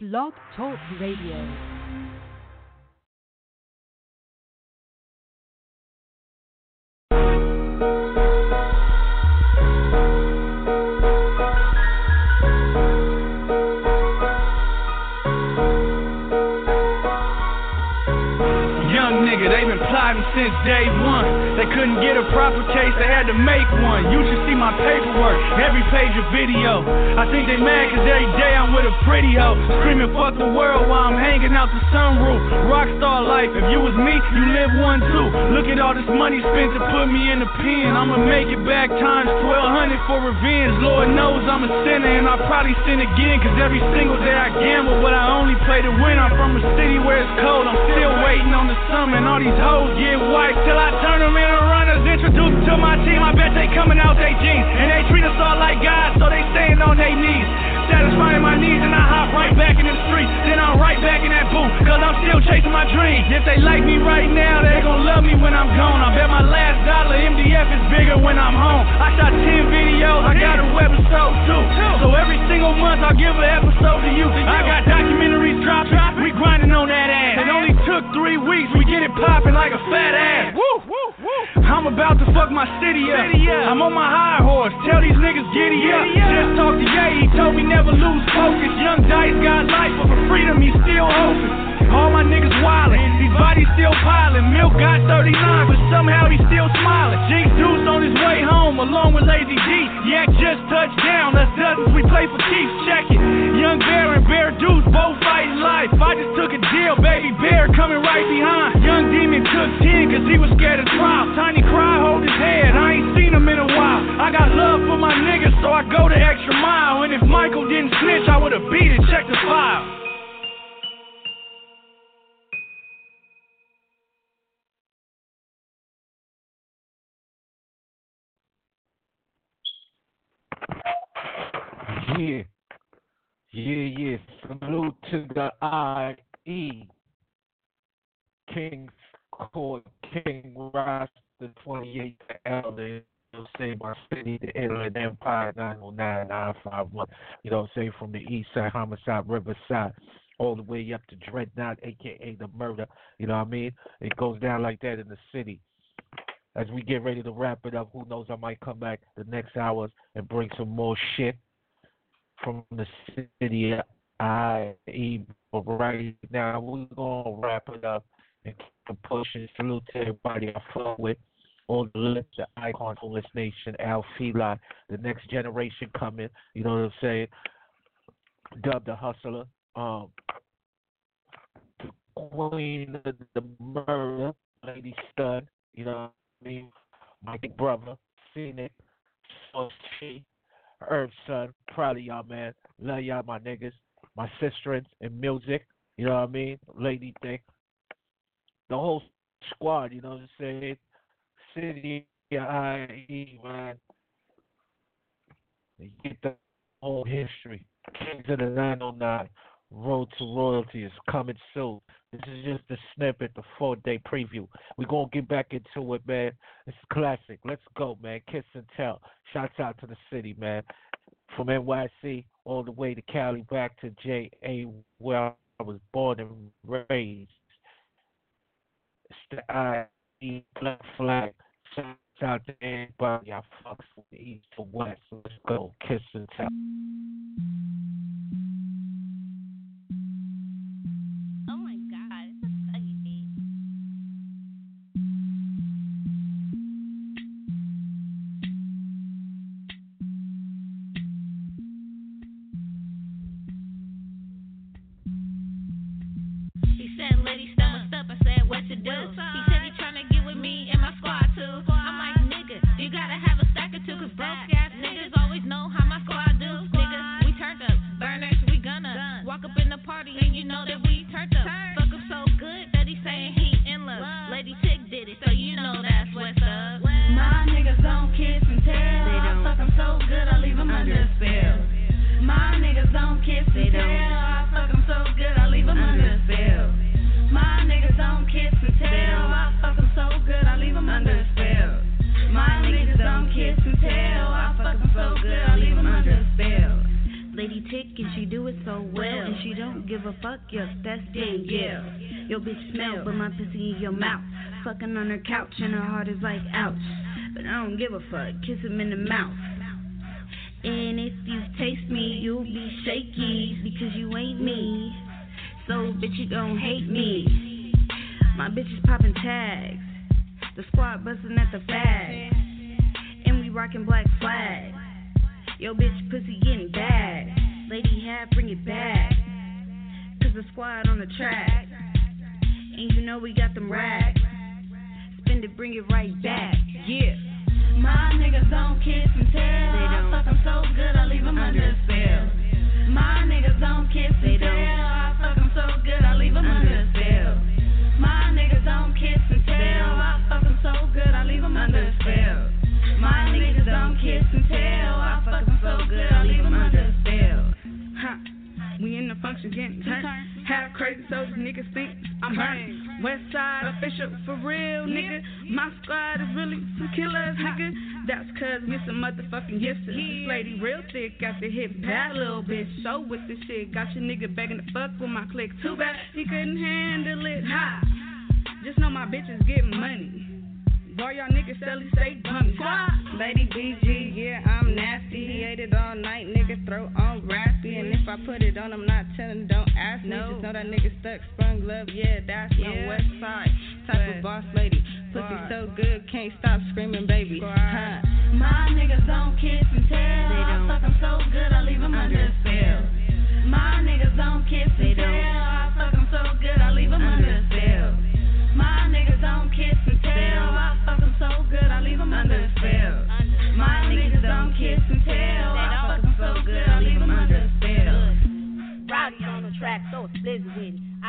Blog Talk Radio. Since day one. They couldn't get a proper case, they had to make one. You should see my paperwork, every page of video. I think they mad cause every day I'm with a pretty hoe. Screaming fuck the world while I'm hanging out the sunroof. Rockstar life, if you was me, you live one too. Look at all this money spent to put me in the pen. I'ma make it back times 1200 for revenge. Lord knows I'm a sinner and I'll probably sin again. Cause every single day I gamble, but I only play to win. I'm from a city where it's cold, I'm still waiting on the summer. And all these hoes get white till I turn them into runners. Introduce them to my team, I bet they coming out they jeans. And they treat us all like God, so they staying on their knees. Satisfying my needs and I hop right back in the street. Then I'm right back in that booth, cause I'm still chasing my dreams. If they like me right now, they gon' love me when I'm gone. I bet my last dollar MDF is bigger when I'm home. I shot 10 videos, I got a webisode too. So every single month I'll give an episode to you. I got documentaries dropping, we grinding on that ass. It only took three weeks, I'm on my high horse, tell these niggas giddy up. Just talk to Ye, he told me never lose focus. Young Dice got life, but for freedom he still hoping. All my niggas wildin', these bodies still piling. Milk got 39, but somehow he still smiling. Jinx Deuce on his way home, along with Lazy D. Yak just touched down, us dozens, we play for keeps. Check it. Young Bear and Bear Deuce both fighting life. I just took a deal, baby Bear coming right behind. Young Demon took 10 cause he was scared of trial. Tiny Cry hold his head, I ain't seen him in a while. I got love for my niggas, so I go the extra mile. And if Michael didn't snitch, I would've beat it. Check the file. Yeah. Yeah, yeah. Salute to the IE. King's Court, King Ross, the 28th Elder. You know, say my city, the Inland Empire, 909-951. You know, say from the east side, homicide, riverside, all the way up to Dreadnought, aka the murder. You know what I mean? It goes down like that in the city. As we get ready to wrap it up, who knows? I might come back the next hours and bring some more shit from the city. I but right now we're gonna wrap it up and keep pushing. Salute to everybody I fuck with. All the the icon for this nation, Al Fila, the next generation coming. You know what I'm saying? Dub the hustler. Um, the queen of the murder, Lady Stunn. You know what I mean? My big brother. So she. Earth Son, proud of y'all, man. Love y'all, my niggas. My sisters in music, you know what I mean? Lady Thick. The whole squad, you know what I'm saying? City IE, man. They get the whole history. Kings of the 909. Road to Royalty is coming soon. This is just a snippet, the four day preview. We're going to get back into it, man. It's classic. Let's go, man. Kiss and tell. Shouts out to the city, man. From NYC all the way to Cali, back to JA, where I was born and raised. It's the IE Black Flag. Shouts out to everybody I fucks from the east to west. Let's go. Kiss and tell. Heart is like, ouch. But I don't give a fuck, kiss him in the mouth. And if you taste me, you'll be shaky because you ain't me. So, bitch, you don't hate me. My bitch is popping tags. The squad busting at the fag. And we rocking black flag. Yo, bitch, pussy getting bad. Lady hat, bring it back. Cause the squad on the track. And you know we got them racks. It, bring it right back. Yeah. My niggas don't kiss and tell. They don't. I fuck them so good, I leave them under a spell. My niggas don't kiss and tell. I fuck them so good, I leave them under a spell. My niggas don't kiss and tell. I fuck them so good, I leave them under spell. My niggas don't kiss and tell. I fuck them so good, I leave them under spell. Huh. We in the function getting turned. Half crazy soldiers, niggas think I'm hurt. West side official for real, nigga. My squad is really some killers, nigga. That's cause we some motherfucking gifts. This lady real thick, got the hip bad little bitch. So with this shit, got your nigga begging to fuck with my click. Too bad he couldn't handle it. Ha! Just know my bitches getting money. Boy, y'all niggas selling stay bummy. Lady BG, yeah, I'm nasty. He ate it all night, nigga, throat on raspy. And if I put it on, I'm not telling, don't ask me. Just know that nigga stuck, sprung glove, yeah, that's my west side. Type of boss lady. Pussy so good, can't stop screaming, baby. Huh. My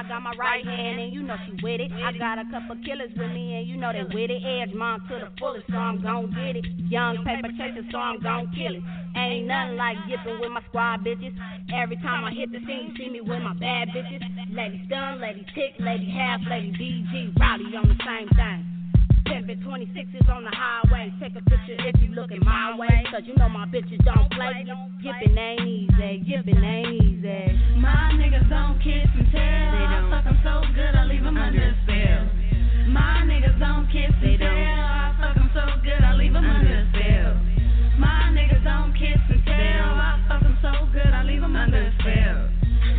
got my right hand and you know she with it. I got a couple killers with me and you know they with it. Edge mom to the fullest, so I'm gon' get it. Young paper chaser, so I'm gon' kill it. Ain't nothing like yipping with my squad bitches. Every time I hit the scene, you see me with my bad bitches. Lady stun, lady tick, lady half, lady BG, Rowdy on the same thing. Pimpin' 26s on the highway. Take a picture if you lookin' my way. Cause you know my bitches don't play. Yippin' ain't easy, yippin' ain't easy. My niggas don't kiss and tell. They don't. I fuck them so good, I leave them under spell. My niggas don't kiss They and tell. I fuck them so good, I leave them under spell. My niggas don't kiss and tell. I fuck them so good, I leave them under spell.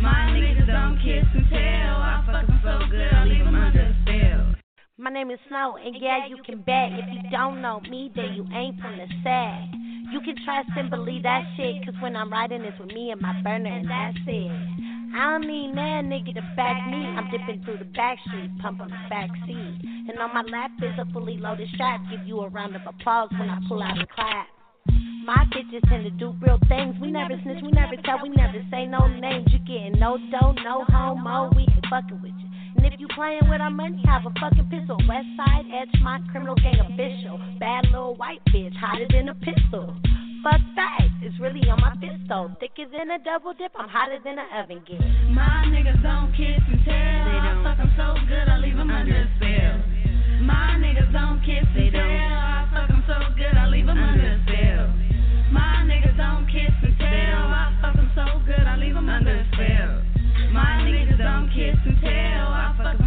My niggas don't kiss and tell. I fuck them so good, I leave them under spell. My name is Snow, and yeah, you can bet. If you don't know me, then you ain't from the sack. You can trust and believe that shit, cause when I'm riding, it's with me and my burner, and that's it. I don't need that nigga to back me. I'm dipping through the back streets, pump on the back seat. And on my lap is a fully loaded strap. Give you a round of applause when I pull out the clap. My bitches tend to do real things. We never snitch, we never tell, we never say no names. You getting no dough, no homo, we ain't fucking with you. And if you playing with our money, have a fucking pistol. West side, Edgemont, criminal gang official. Bad little white bitch, hotter than a pistol. Fuck that, it's really on my pistol. Thicker than a double dip, I'm hotter than an oven get. My niggas don't kiss and tell. They don't. I fuck them so good, I leave them under a spell. My niggas don't kiss They and tell. don't. I fuck them so good, I leave them under a spell. And tell. I fuck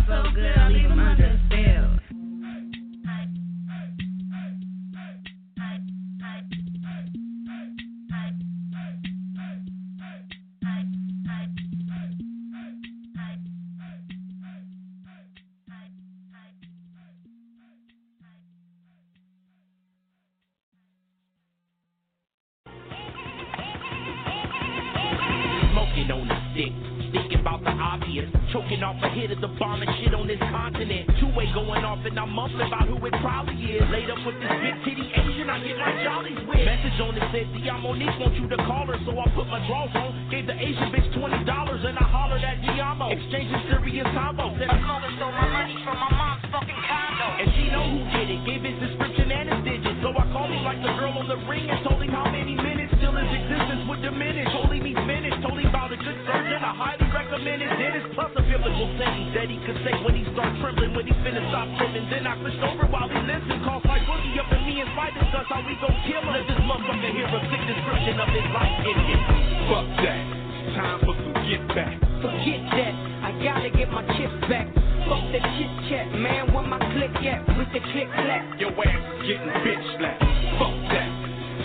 Choking off a hit of the bomb and shit on this continent. Two way going off and I'm muffled about who it probably is. Laid up with this big titty Asian, I get my jollies with. Message on it said, Diamonique, want you to call her. So I put my drawers on, gave the Asian bitch $20 and I hollered at Diamo. Exchanging serious combo. Said, I called her, stole my money from my mom's fucking condo. And she know who did it, gave his description and his digits. So I called him like the girl on the ring and told sentence that he could say when he start trembling, when he finna stop tripping. Then I switched over while he listened, called Sly Boogy up in me and fight discuss how we gon' kill him. Let this motherfucker hear a sick description of his life ending. Fuck that. Time for some get back. Forget that, I gotta get my chips back. Fuck the chit chat, man. Where my click at with the click clap? Your ass is getting bitch slapped. Fuck that.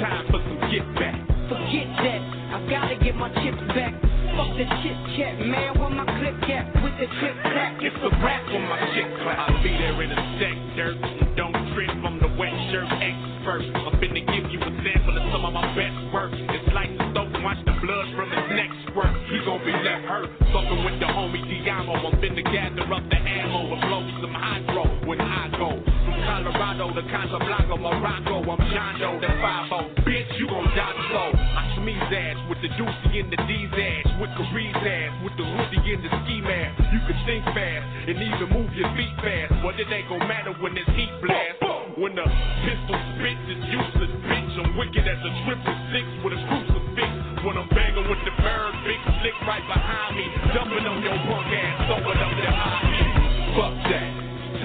Time for some get back. Forget that, I gotta get my chips back. Fuck the chit chat, man. Where my click at with the click clap? It's a rap on my shit clap. I'll be there in a sec, dirt. Don't trip from the wet shirt expert. I'm finna give you a sample of some of my best work. It's like the stove, watch the blood from his neck squirt. He gon' be left hurt. Fucking with the homie Diamo. I'm finna gather up the ammo and blow some hydro when I go. From Colorado to Casablanca, Morocco. I'm John Doe, the 5 Bitch, you gon' die slow. Ass with the Deucey and the D's ass. With the Reed's ass. With the hoodie and the ski mask. You can think fast and even move your feet fast. But it ain't gon' matter when this heat blast. When the pistol spits, it's useless, bitch. I'm wicked as a triple six with a crucifix. When I'm banging with the bird, big slick right behind me. Dumping on your punk ass, throw it up there high. Fuck that.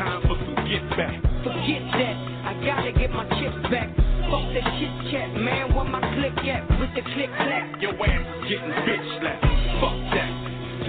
Time for some get back. Forget that, I gotta get my chips back. Fuck the chit chat, man. Where my click at with the click clap? Your ass is getting bitch slapped. Fuck that.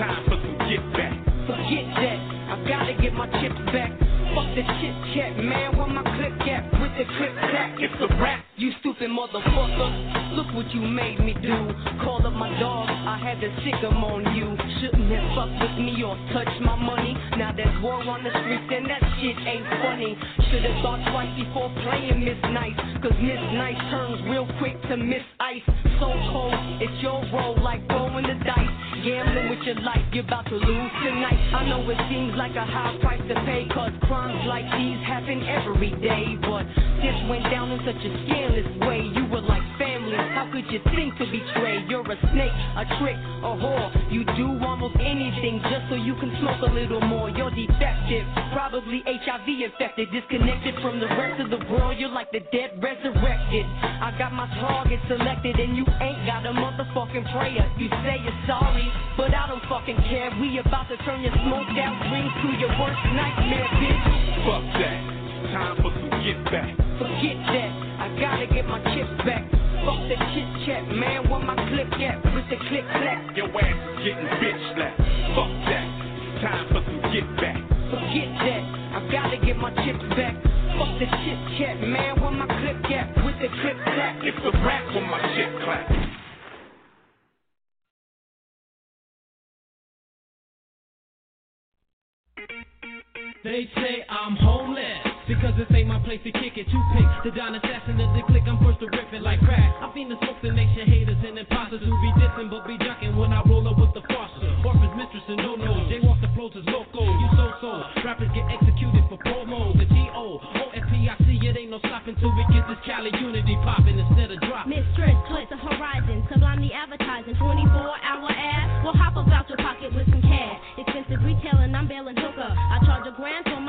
Time for some get back. Forget that, I gotta get my chips back. Fuck the chit chat, man. Where my click at with the click clap? It's a rap. You stupid motherfucker, look what you made me do. Call my dog, I had to sick 'em on you. Shouldn't have fucked with me or touched my money. Now there's war on the streets and that shit ain't funny. Should've thought twice before playing Miss Nice. Cause Miss Nice turns real quick to Miss Ice. So cold, it's your role like throwing the dice. Gambling with your life, you're about to lose tonight. I know it seems like a high price to pay, cause crimes like these happen every day. But this went down in such a scandalous way. You were like family, how could you think to betray? You're a snake, a trick, a whore. You do almost anything just so you can smoke a little more. You're defective, probably HIV infected, disconnected from the rest of the world. You're like the dead resurrected. I got my target selected, and you ain't got a motherfucking prayer. You say you're sorry, but I don't fucking care. We about to turn your smoked out dreams to your worst nightmare, bitch. Fuck that. Time for some get back. Forget that, I gotta get my chips back. Fuck the chit chat, man. Where my click at with the click clap? Your ass is getting bitch slapped. Fuck that. Time for some get back. Forget that, I gotta get my chips back. Fuck the chit chat, man. Where my click at with the click clap? It's a rap when my shit clap. They say I'm homeless because this ain't my place to kick it. Two pick the Don assassin of the click. I'm first to rip it like crack. I fiend the smoke makes your haters and imposters who be dissing but be ducking when I roll up with the foster. Orphans, mistress, and no no. Jaywalk the flows is loco. You so so. Rappers get executed for promo. The T O O F P I C. It ain't no stopping till we get this Cali unity popping instead of dropping. Mistress, twist the horizon, sublime the advertising. 24 hour ad, we'll hop about your pocket with some cash. Expensive retailing, I'm bailing hooker. I charge a grand for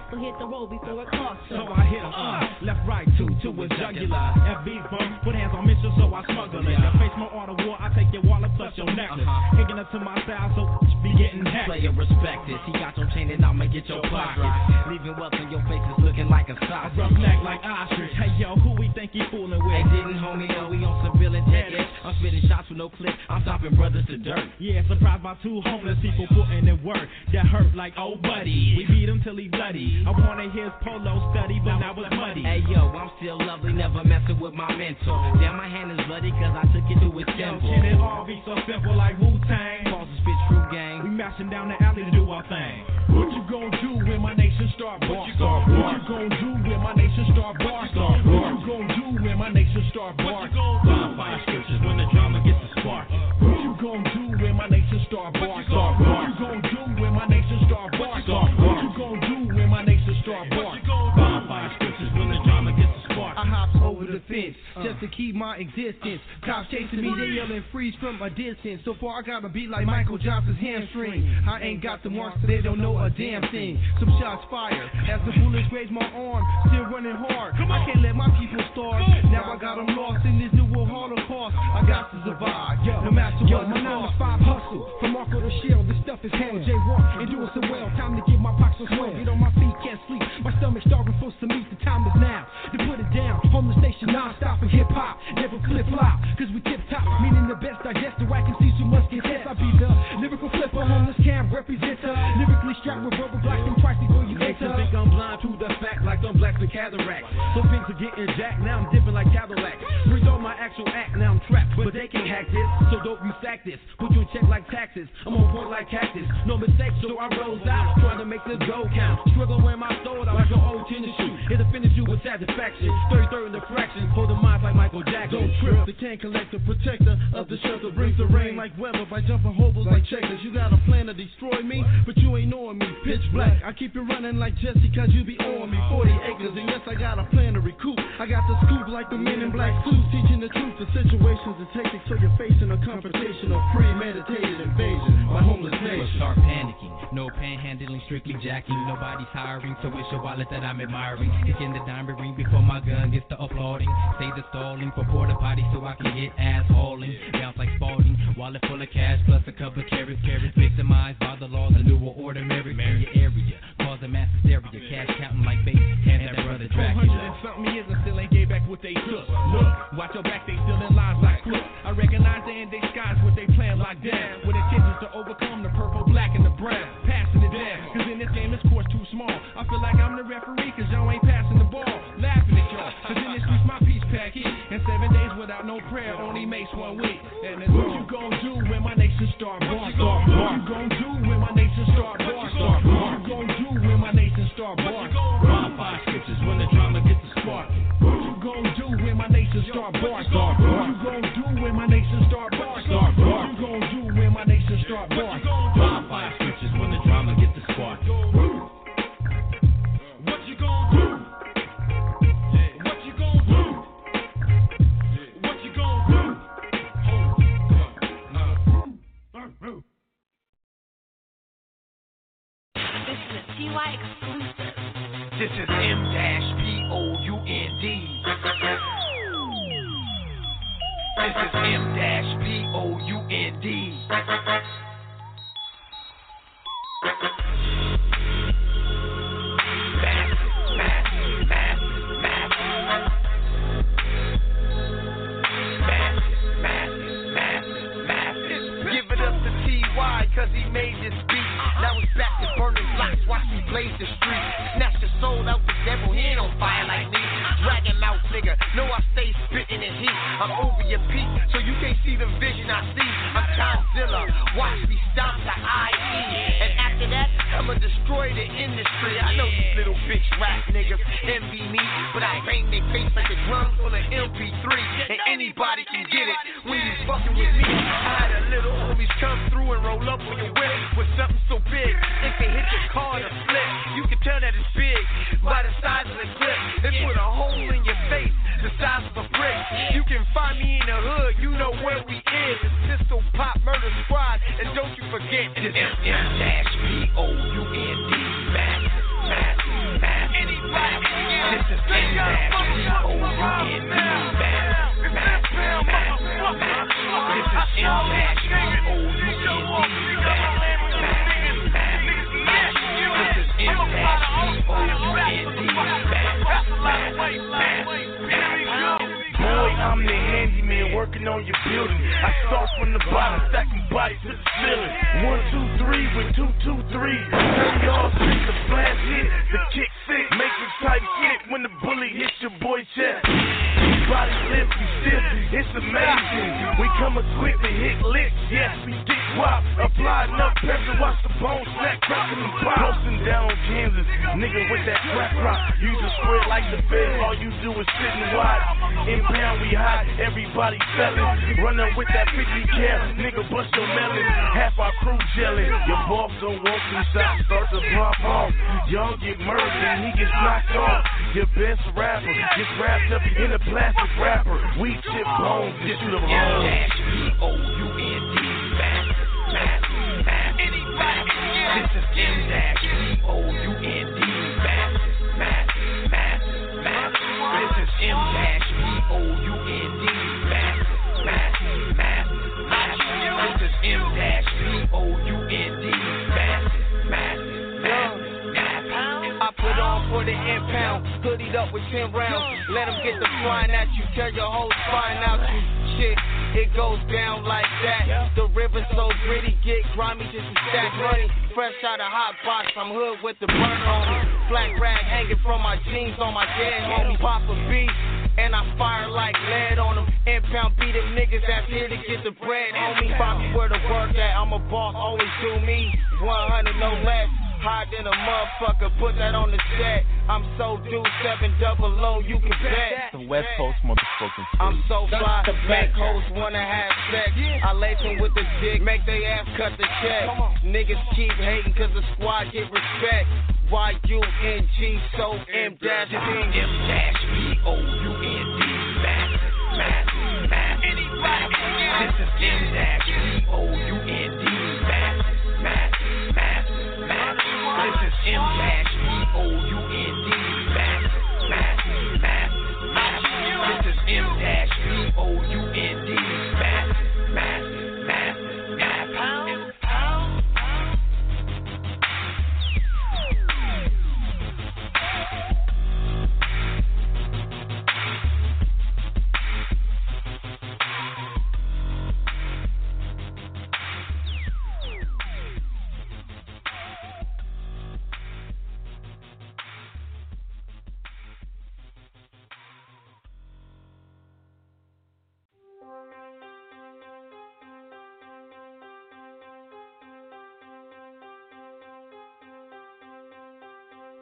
the mic and hit the road before it costs. So I hit him up, uh, left, right, two, to his jugular. FB's bump, put hands on Mitchell, so I smuggle it. The face more art of war, I take your wallet plus your uh-huh. necklace. Hanging up to my style, so be getting hacked. Player respected. He got your chain and I'ma get your pocket. Leaving wealth on your face is looking like a sausage. Rough neck like ostrich. Hey yo, who we think he fooling with? Hey, didn't homie know no clip. I'm stopping brothers to dirt. Yeah, surprised by two homeless people putting in work that hurt like oh buddy. We beat him till he bloody. I wanted his polo study, but now it's muddy. Hey yo, I'm still lovely, never messing with my mentor. Damn, my hand is bloody cause I took it to Yo, temple. can it all be so simple like Wu Tang? And spit true gang. We mashing down the alley to do our thing. What you gonna do when my nation start bar? What you gonna do when my nation start bar? What you gonna do when my nation start bar? The uh. just to keep my existence. Uh. Cops chasing me, they yelling freeze from a distance. So far I got a beat like Michael Johnson's hamstring. I ain't got the marks, so they don't know a damn thing. Some shots fired as the bullets graze my arm. Still running hard. I can't let my people starve. Now I got them lost in this new world holocaust. I got to survive, no matter Yo, what my the cost. five hustle from Marco to Shell. This stuff is hell. J Rock and doing so well. Time to get my box on swell. Get on my feet, can't sleep. My stomach starving for some meat. The time is now to put it down. On the station, non-stop and hip hop. Never flip flop, cause we tip top. Meaning the best digester. I can see so much get hits. I be the lyrical flipper on this cam representer. Lyrically strapped with rubber blocks and twice before you enter. think I'm blind to the fact, like I'm black to cataract. Some things are getting jacked, now I'm dipping like Cadillac. Breathe on my actual act, now I'm trapped, but they can't hack this. So dope, you sack this. Put you in check like taxes. I'm on point like cactus. No mistakes, so I rose out, trying to make this go count. Struggle when my soul out like an old with satisfaction. 33rd in the fraction, hold the minds like Michael Jackson. Don't trip, the can collector, protector of the shelter brings the rain like weather by jumping hobos like checkers. You got a plan to destroy me, but you ain't knowing me. Pitch black, I keep you running like Jesse, cause you be on me. 40 acres, and yes, I got a plan to recoup. I got the scoop like the men in black suits, teaching the truth. The situations and tactics, so you're facing a confrontation of premeditated invasion by homeless nation. No panhandling, strictly jacking. Nobody's hiring, so it's your wallet that I'm admiring. Kicking the diamond ring before my gun gets to applauding. Say the stalling for porta potty so I can get ass hauling. Bounce like Spalding, wallet full of cash plus a couple carrots. Carrots victimized by the laws of newer order in your area. Causing mass hysteria, cash counting like bait. Had that brother 400 Dracula. and something years and still ain't gave back what they took. Look, watch your back, they still in lines like crook. I recognize they in their skies what they plan locked down. With intentions to overcome the purple, black, brown. Passing it down, cause in this game this course too small. I feel like I'm the referee, cause y'all ain't passing the ball. Laughing at y'all, cause in this streets my peace packet. And seven days without no prayer only makes one week. And it's what you gon' do when my nation start bar start What you gon' This is M shots, start to pop off. Y'all get murdered and he gets knocked off. Your best rapper gets wrapped up in a plastic wrapper. We chip bones, get you the wrong. For the the impound. Hoodied up with 10 rounds. Let them get the flying at you. Tear your whole spine out you. Shit, it goes down like that. The river so gritty, get grimy just to stack money. Fresh out of hot box, I'm hood with the burner on me. Black rag hanging from my jeans on my dead homie. Pop a beat. And I fire like lead on them. Impound beat them niggas that's here to get the bread, homie. Bobby, where the work at? I'm a boss, always do me. 100, no less. Higher than a motherfucker, put that on the set. I'm so due, seven double low, you can bet. The West Coast motherfucking shit. I'm so fly, make hoes wanna have sex. I lace them with the dick, make they ass cut the check. Niggas keep hating cause the squad get respect. Y-U-N-G, so M dash D. M dash B O U N D. Mass, mass, mass. This is M dash B M dash O U N D. This is M dash O U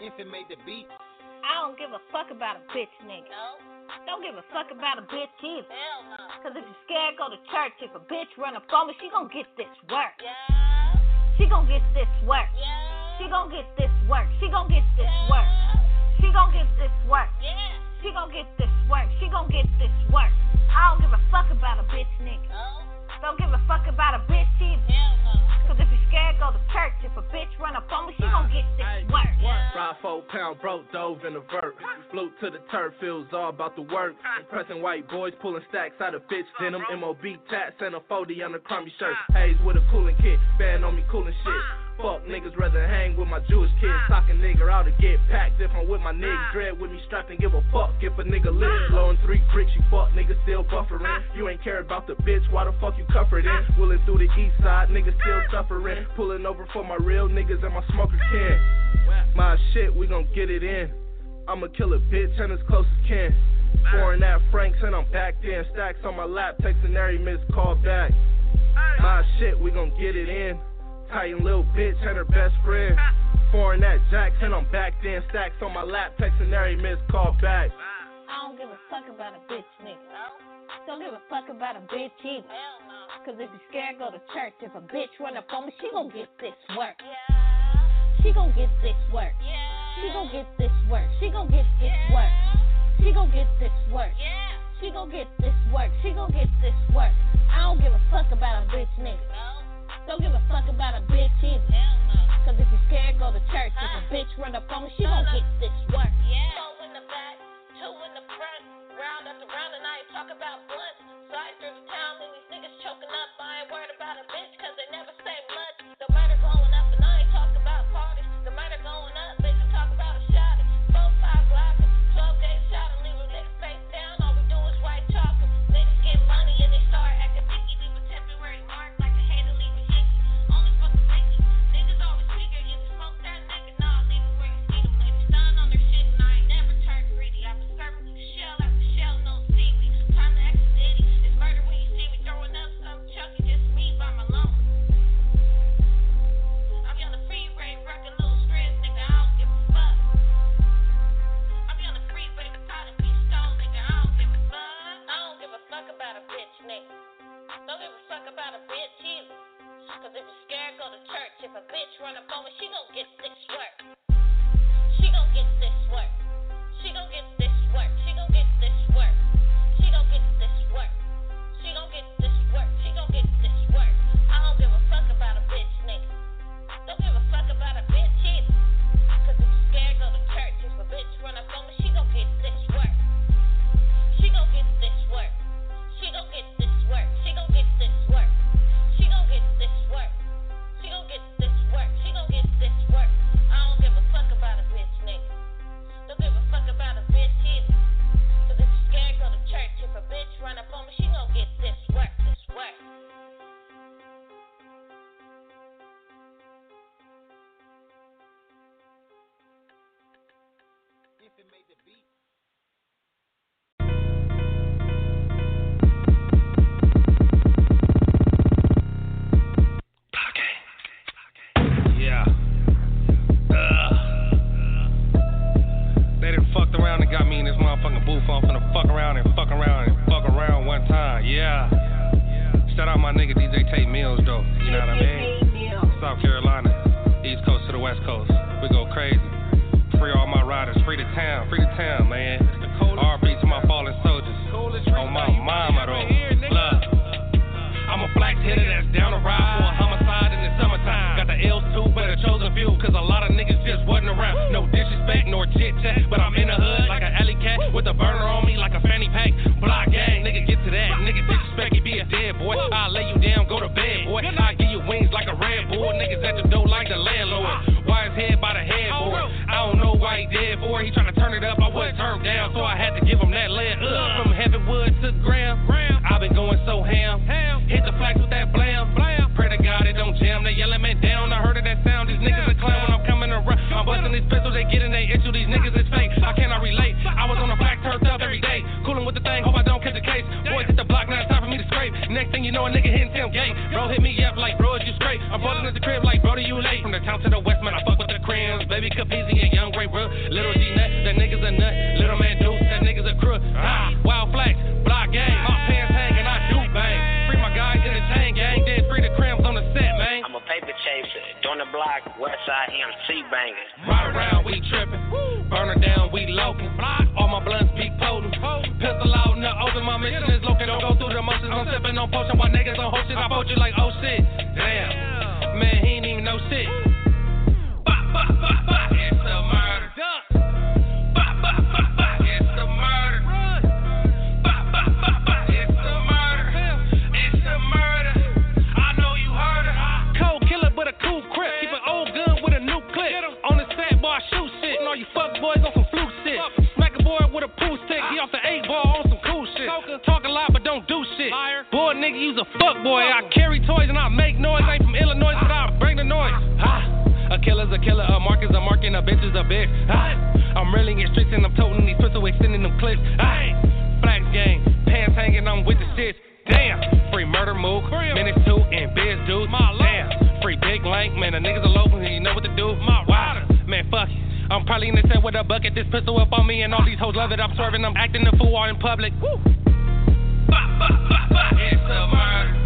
Infant made the beat. I don't give a fuck about a bitch nigga. Don't give a fuck about a bitch either. Cause if you're scared, go to church. If a bitch run up on me, she gon' get this work. Yeah. She gon' get this work. She gon' get this work. She gon' get this work. She gon' get this work. She gon' get this work. She gon' get this work. I don't give a fuck about a bitch nigga. Don't give a fuck about a bitch either. Cause if you're scared, go to church. If a bitch run up on me, she gon' get this work. Five four pound broke dove in a vert. Flew to the turf fields, all about the work. Impressing white boys, pulling stacks out of bitch denim. MOB tats and a 40 on a crummy shirt. Haze with a cooling kit, band on me cooling shit. Fuck niggas rather hang with my Jewish kids. Sock a nigga out to get packed if I'm with my nigga, ah. Dread with me strapped and give a fuck if a nigga lit. Ah. Blowing three bricks, you fuck niggas still buffering. Ah. You ain't care about the bitch, why the fuck you comforting? Willing through the east side, niggas still suffering. Pulling over for my real niggas and my smoker can. My shit, we gon' get it in. I'ma kill a bitch and as close as can. Foreign at Franks and I'm back then. Stacks on my lap, texting every missed call back. My shit, we gon' get it in. Titan little bitch and her best friend. Foreign at Jackson, I'm back then. Stacks on my lap, texting every miss call back. I don't give a fuck about a bitch nigga. Don't give a fuck about a bitch either. Cause if you're scared, go to church. If a bitch run up on me, she gon' get this work. She gon' get this work. She gon' get this work. She gon' get this work. She gon' get this work. She gon' get this work. She gon' get this work. I don't give a fuck about a bitch nigga. Don't give a fuck about a bitch either. Cause if you're scared, go to church. If a bitch run up on me, she gon' get this work. Four in the back, two in the front. Round after round, and I ain't talk about blunts. Slide through the town, and these niggas choking up. I ain't worried about a bitch, at the crib like, bro, do you late? From the town to the west, man, I fuck with the crims. Baby Capizzi and Young Ray Bro. Little G Nut. That nigga's a nut. Little man Deuce. That nigga's a crook. Ah, wild flags. Block gang. My pants hanging. I do bang. Free my guys in the chain gang. Then free the crims on the set, man. I'm a paper chaser, doing the block, Westside MC bangers. Ride around, we tripping. Burn her down, we lokin'. All my blunts be potent. Pistol out in the open, my mission is located. Don't go through the motions. I'm sippin' on potion while niggas on whole shit. I poach you like, fuck boy. I carry toys and I make noise. Ain't from Illinois, but I bring the noise. Ha. A killer's a killer, a mark is a mark, and a bitch is a bitch. Ha. I'm really in streets and I'm toting these pistols, extending them clips. Hey, flags gang, pants hanging, I'm with the shit. Damn, free murder move, minutes two and biz dude. Damn, free big lank, man, the niggas are local, and you know what to do. My rider, man, fuck it. I'm probably in the set with a bucket, this pistol up on me, and all these hoes love it. I'm swerving, I'm acting the fool all in public. Woo. It's a murder.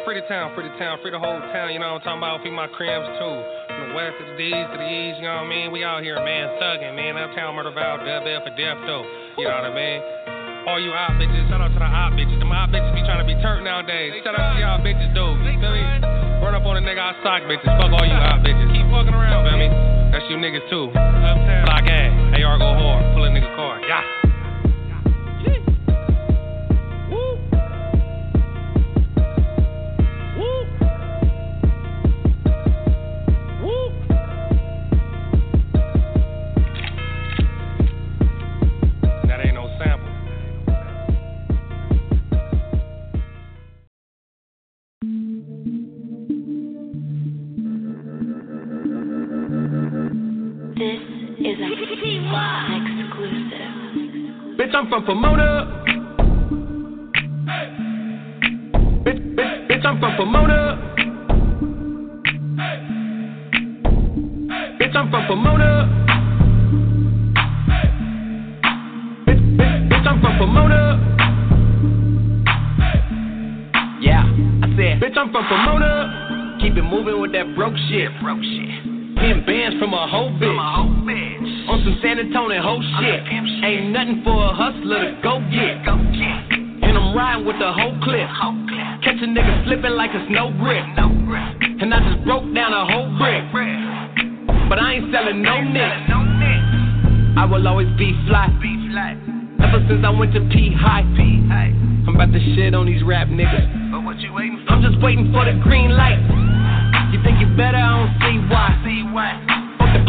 Man, free the town, free the town, free the whole town. You know what I'm talking about? Free my crims too. From the west to the D's to the E's, you know what I mean? We out here, man, thugging, man. Uptown murder vow, dub F for death though. You know what I mean? All you op bitches, shout out to the op bitches. Them op bitches be trying to be turned nowadays. Shout out to y'all bitches, dude. You feel me? Run up on a nigga, I sock bitches. Fuck all you op bitches. Keep fucking around, feel me? That's you niggas too. Uptown. Block gang. AR go hard. Pull a nigga car. Yeah. From Pomona. Bitch, bitch, bitch, I'm from Pomona. Bitch, I'm from Pomona. Bitch, bitch, bitch, I'm from Pomona. Yeah, I said, Bitch, I'm from Pomona. keep it moving with that broke shit. Broke shit. Getting bands from a whole bitch. On some San Antonio whole shit. Ain't nothing for a hustler to go get. And I'm riding with the whole clip. Catch a nigga slipping like a snow brick. And I just broke down a whole brick. But I ain't selling no nicks. I will always be fly. Ever since I went to P High. I'm about to shit on these rap niggas. But what you waiting for? I'm just waiting for the green light. You think you better? I don't see why. See what?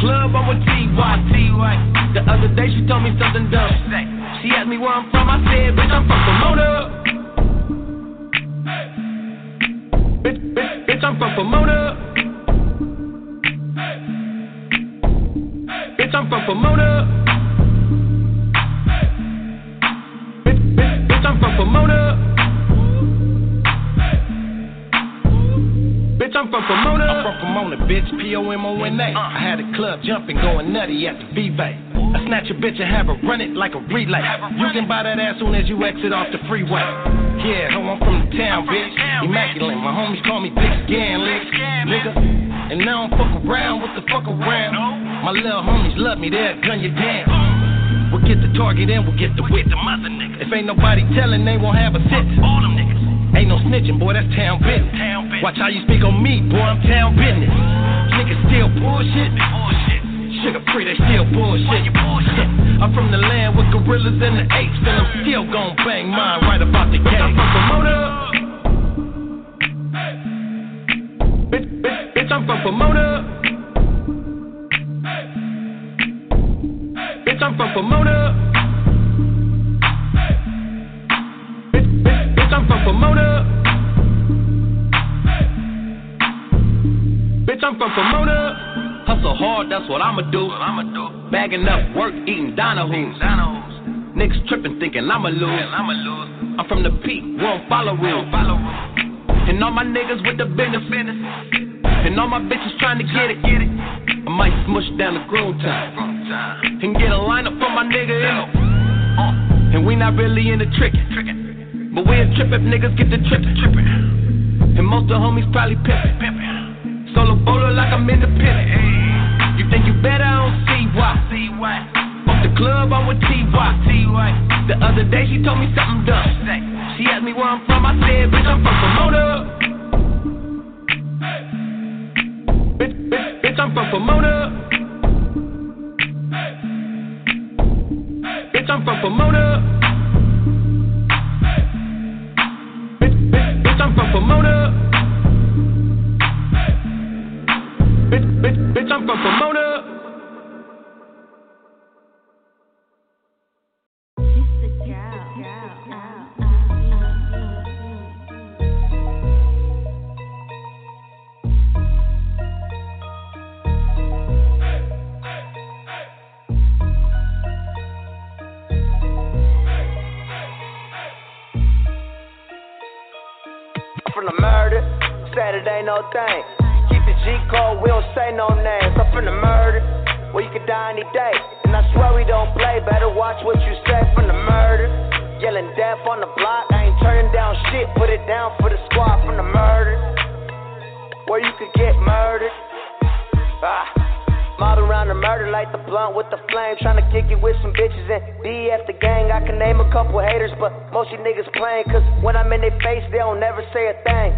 Club, I'm with T.Y. See? The other day she told me something dumb. She asked me where I'm from, I said, bitch, I'm from Pomona. Bitch, bitch, bitch, I'm from Pomona. Bitch, I'm from Pomona. From Pomona, bitch. P O M O N A. I had a club jumping, going nutty at the V-Bay. I snatch a bitch and have her run it like a relay. You can buy that ass soon as you exit off the freeway. Yeah, ho, I'm from the town, bitch. Immaculate. My homies call me Big Scan, nigga. And now I'm fuck around, what the fuck around? My little homies love me, they'll gun you down. We'll get the target and we'll get the. The niggas. If ain't nobody telling, they won't have a sit. All them niggas. Ain't no snitching, boy, that's town business. Watch how you speak on me, boy, I'm town business. Niggas still bullshit. Sugar free, they still bullshit. I'm from the land with gorillas and the apes, and I'm still gon' bang mine right about the gate. I'm from Pomona. Bitch, bitch, bitch, I'm from Pomona. Bitch, I'm from Pomona. Bitch, bitch, bitch, I'm from Pomona. I'm from Pomona. Hustle hard, that's what I'ma do. I'ma do. Bagging up work, eating Donahue's. Niggas tripping, thinking I'ma lose. I'ma lose. I'm from the peak, won't follow rules. And all my niggas with the business. And all my bitches trying to get it. Get it. I might smush down the groom time. And get a lineup for my nigga in it. Uh. And we not really in into tricking. But we'll trip if niggas get the trippin'. And most of the homies probably pimpin'. Solo bolo like I'm independent. You think you better? I don't see why. Fuck the club, I'm with T.Y. The other day she told me something dumb. She asked me where I'm from, I said, bitch, I'm from Pomona. Bitch, bitch, bitch, I'm from Pomona. Bitch, I'm from Pomona. Could get murdered. Ah. Mob around the murder, light the blunt with the flame. Tryna kick it with some bitches and BF the gang. I can name a couple haters, but most you niggas playing. Cause when I'm in their face, they don't never say a thing.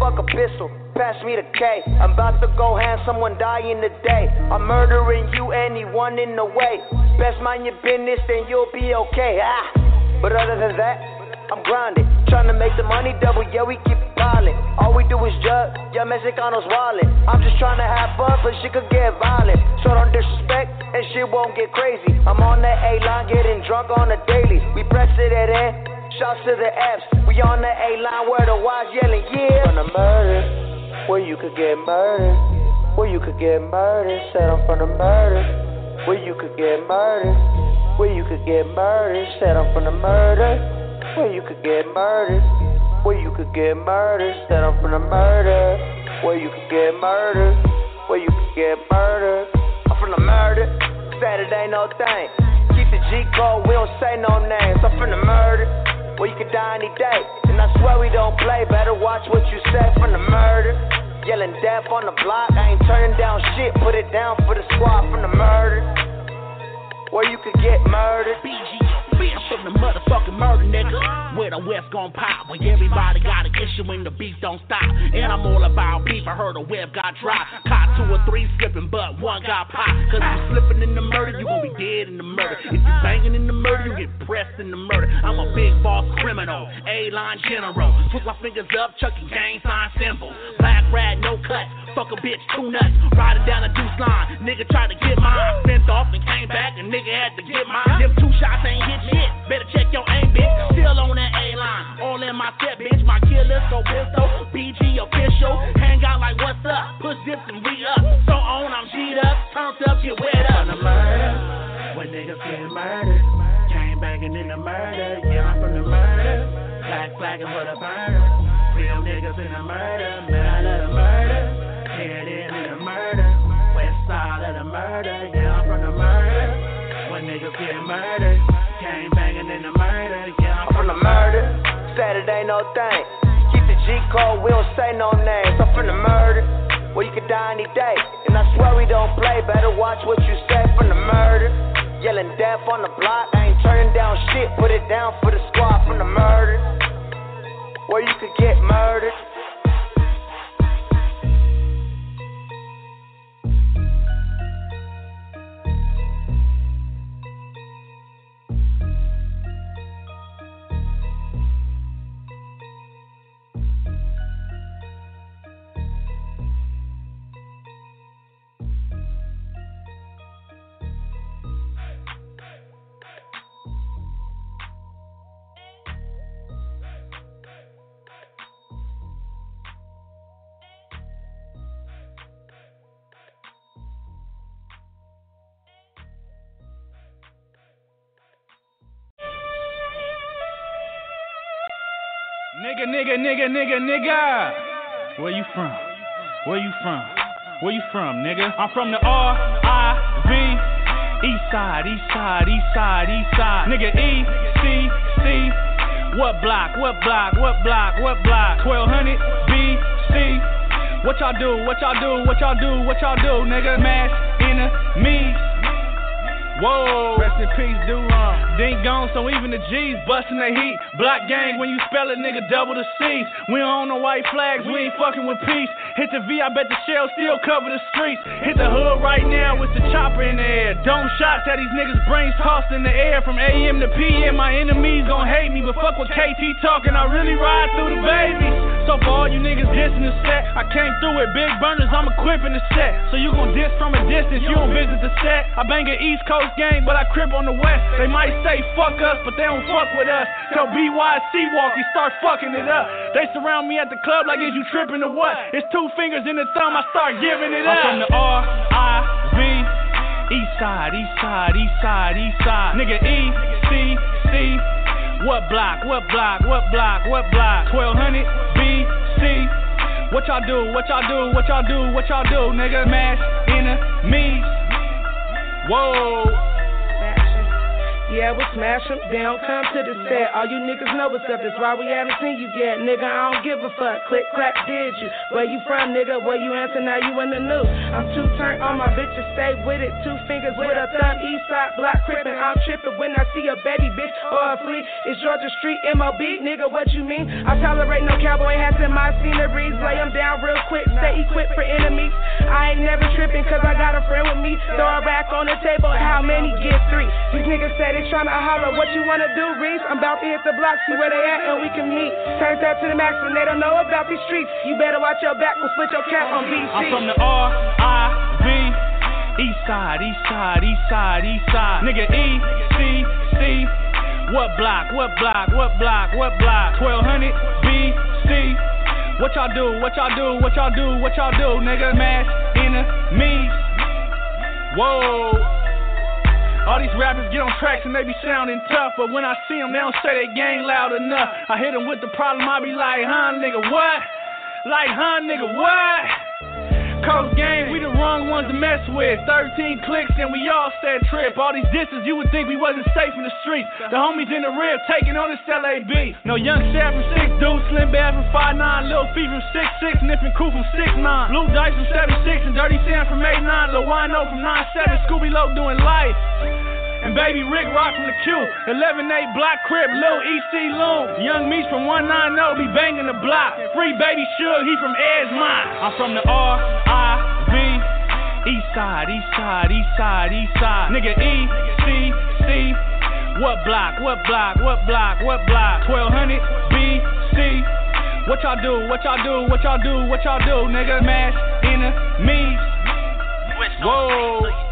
Fuck a pistol, pass me the K. I'm about to go hand someone dying today. I'm murdering you, anyone in the way. Best mind your business, then you'll be okay. Ah. But other than that, I'm grinding. Tryna make the money double, yeah, we keep piling. All we do is jug, yeah, Mexicanos wildin'. I'm just tryna have fun, but shit could get violent. So don't disrespect, and shit won't get crazy. I'm on the A line, getting drunk on the daily. We press it at in, shouts to the F's. We on the A line where the Y's yelling, yeah. From the murder, where you could get murdered. Where you could get murdered, said I'm from the murder. Where you could get murdered. Where you could get murdered, said I'm from the murder. Where you could get murdered. Where you could get murdered. Said I'm from the murder. Where you could get murdered. Where you could get murdered. I'm from the murder. Saturday, no thing. Keep the G code, we don't say no names. I'm from the murder. Where you could die any day. And I swear we don't play. Better watch what you say from the murder. Yelling death on the block. I ain't turning down shit. Put it down for the squad the West gon' pop, when everybody got an issue when the beef don't stop. And I'm all about beef, I heard a web got dropped. Caught two or three slipping, but one got popped. Cause if you slipping in the murder, you gon' be dead in the murder. If you banging in the murder, you get pressed in the murder. I'm a big boss criminal. A line general. Put my fingers up, chucking gang sign symbol. Black rat, no cut. Fuck a bitch, two nuts. Riding down a deuce line. Nigga tried to get mine. Sent off and came back, and nigga had to get mine. Them two shots ain't hit shit. Better check your aim, bitch. Still on that A line. All in my set, bitch. My killer, so pistol. BG official. Hang out like what's up. Push this and we up. So on, I'm G'd up. Turned up, get wet up. From the murder. When niggas get murdered. Came banging in the murder. Yeah, I'm from the murder. Black flagging for the burner. Real niggas in the murder. Man, I love the murder. Side of the murder. Yeah, I'm from the murder. When niggas get murdered. Came banging in the murder. Yeah, I'm from the murder. Saturday, no thing. Keep the G code, we don't say no names. I'm from the murder. Well, you could die any day. And I swear we don't play. Better watch what you say from the murder. Yelling death on the block. I ain't turning down shit. Put it down for the squad from the murder. Where you could get murdered. Nigga, nigga, nigga, nigga, nigga. Where you from? Where you from? Where you from, nigga? I'm from the R I V East side, east side, east side, east side. Nigga, E C C. What block? What block? What block? What block? 1200 B C. What y'all do? What y'all do? What y'all do? What y'all do, nigga? Mass enemies. Whoa, rest in peace, Dulon. Uh-huh. Dink gone, so even the G's busting the heat. Block gang, when you spell it, nigga, double the C's. We on the white flags, we ain't fucking with peace. Hit the V, I bet the shell still cover the streets. Hit the hood right now with the chopper in the air. Don't shots at these niggas' brains tossed in the air from AM to PM. My enemies gon' hate me, but fuck with KT talking. I really ride through the babies. So for all you niggas dissing the set, I came through with big burners, I'm equipping the set. So you gon' diss from a distance, you don't visit the set. I bang an East Coast gang, but I crib on the West. They might say fuck us, but they don't fuck with us. Tell BYC walk, he start fucking it up. They surround me at the club like is you tripping or what? It's two fingers in the thumb, I start giving it up. I'm from the R I V. East side, east side, east side, east side. Nigga E C C. What block? What block? What block? What block? 1200 C. What y'all do? What y'all do? What y'all do? What y'all do, nigga? Mass enemies. Whoa. Yeah, we smash them down, come to the set. All you niggas know what's up, that's why we haven't seen you yet. Nigga, I don't give a fuck. Click, clap, did you? Where you from, nigga? Where you answer, now you in the news. I'm too turned on my bitches, stay with it. Two fingers with a thumb, east side, block crippin'. I'm trippin' when I see a baby bitch or a flea. It's Georgia Street, MOB, nigga, what you mean? I tolerate no cowboy hats in my sceneries. Lay them down real quick, stay equipped for enemies. I ain't never trippin' cause I got a friend with me. Throw a rack on the table, how many get three? These niggas say they tryna holler, what you wanna do, Reese? I'm about to hit the block, see where they at, and we can meet. Turned up to the max, and they don't know about these streets. You better watch your back, we'll split your cap on BC. I'm from the R I V. East side, east side, east side, east side. Nigga E C C. What block? What block? What block? What block? 1200 B C. What y'all do? What y'all do? What y'all do? What y'all do, nigga? Mass enemies. Whoa. All these rappers get on tracks and they be sounding tough, but when I see them, they don't say they gang loud enough. I hit them with the problem, I be like, huh, nigga, what? Like, huh, nigga, what? Coast gang, we the wrong ones to mess with. 13 clicks and we all said trip. All these disses, you would think we wasn't safe in the streets. The homies in the rib taking on this LAB. No young Shad from 6 dudes, Slim Bad from 5'9, Lil Fee from six 6'6, Nippin' Crew from 6'9, Blue Dice from 7'6, and Dirty Sam from 8'9, Lil Wino from 9'7, Scooby Low doing life. And baby Rick Rock from the Q, 11 8 Block Crib, Lil EC Loon. Young Meech from 190 be banging the block. Free baby Suge, he from Edgemont. I'm from the R I V. East side, east side, east side, east side. Nigga E C C. What block? What block? What block? What block? 1200 BC. What y'all do? What y'all do? What y'all do? What y'all do, nigga? Mash enemies. Whoa.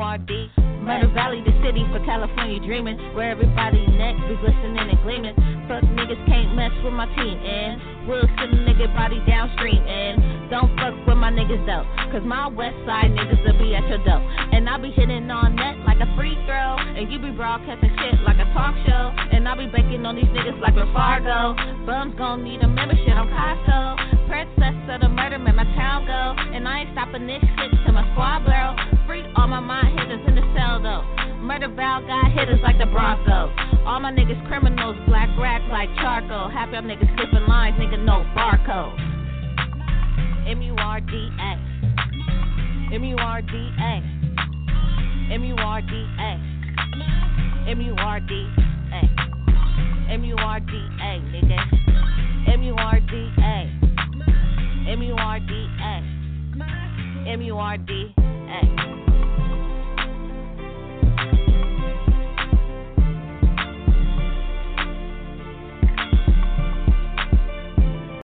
A. M U R D. Murder Valley, the city for California dreaming, where everybody neck be glistening and gleaming. Fuck niggas can't mess with my team, and we'll send a nigga body downstream, and don't fuck with my niggas though, cause my west side niggas will be at your door. And I be hitting on net like a free throw, and you be broadcasting shit like a talk show, and I'll be banking on these niggas like a Fargo. Bums gon' need a membership on Costco. Princess of the murder, man, my town go, and I ain't stopping this shit till my squad blow. Free all my mind hitters in the cell though. Murder Val got hitters like the Broncos. All my niggas criminals, black rats like charcoal. Niggas skipping lines, nigga no barcode. M U R D A. M U R D A. M U R D A. M U R D A. M U R D A, nigga.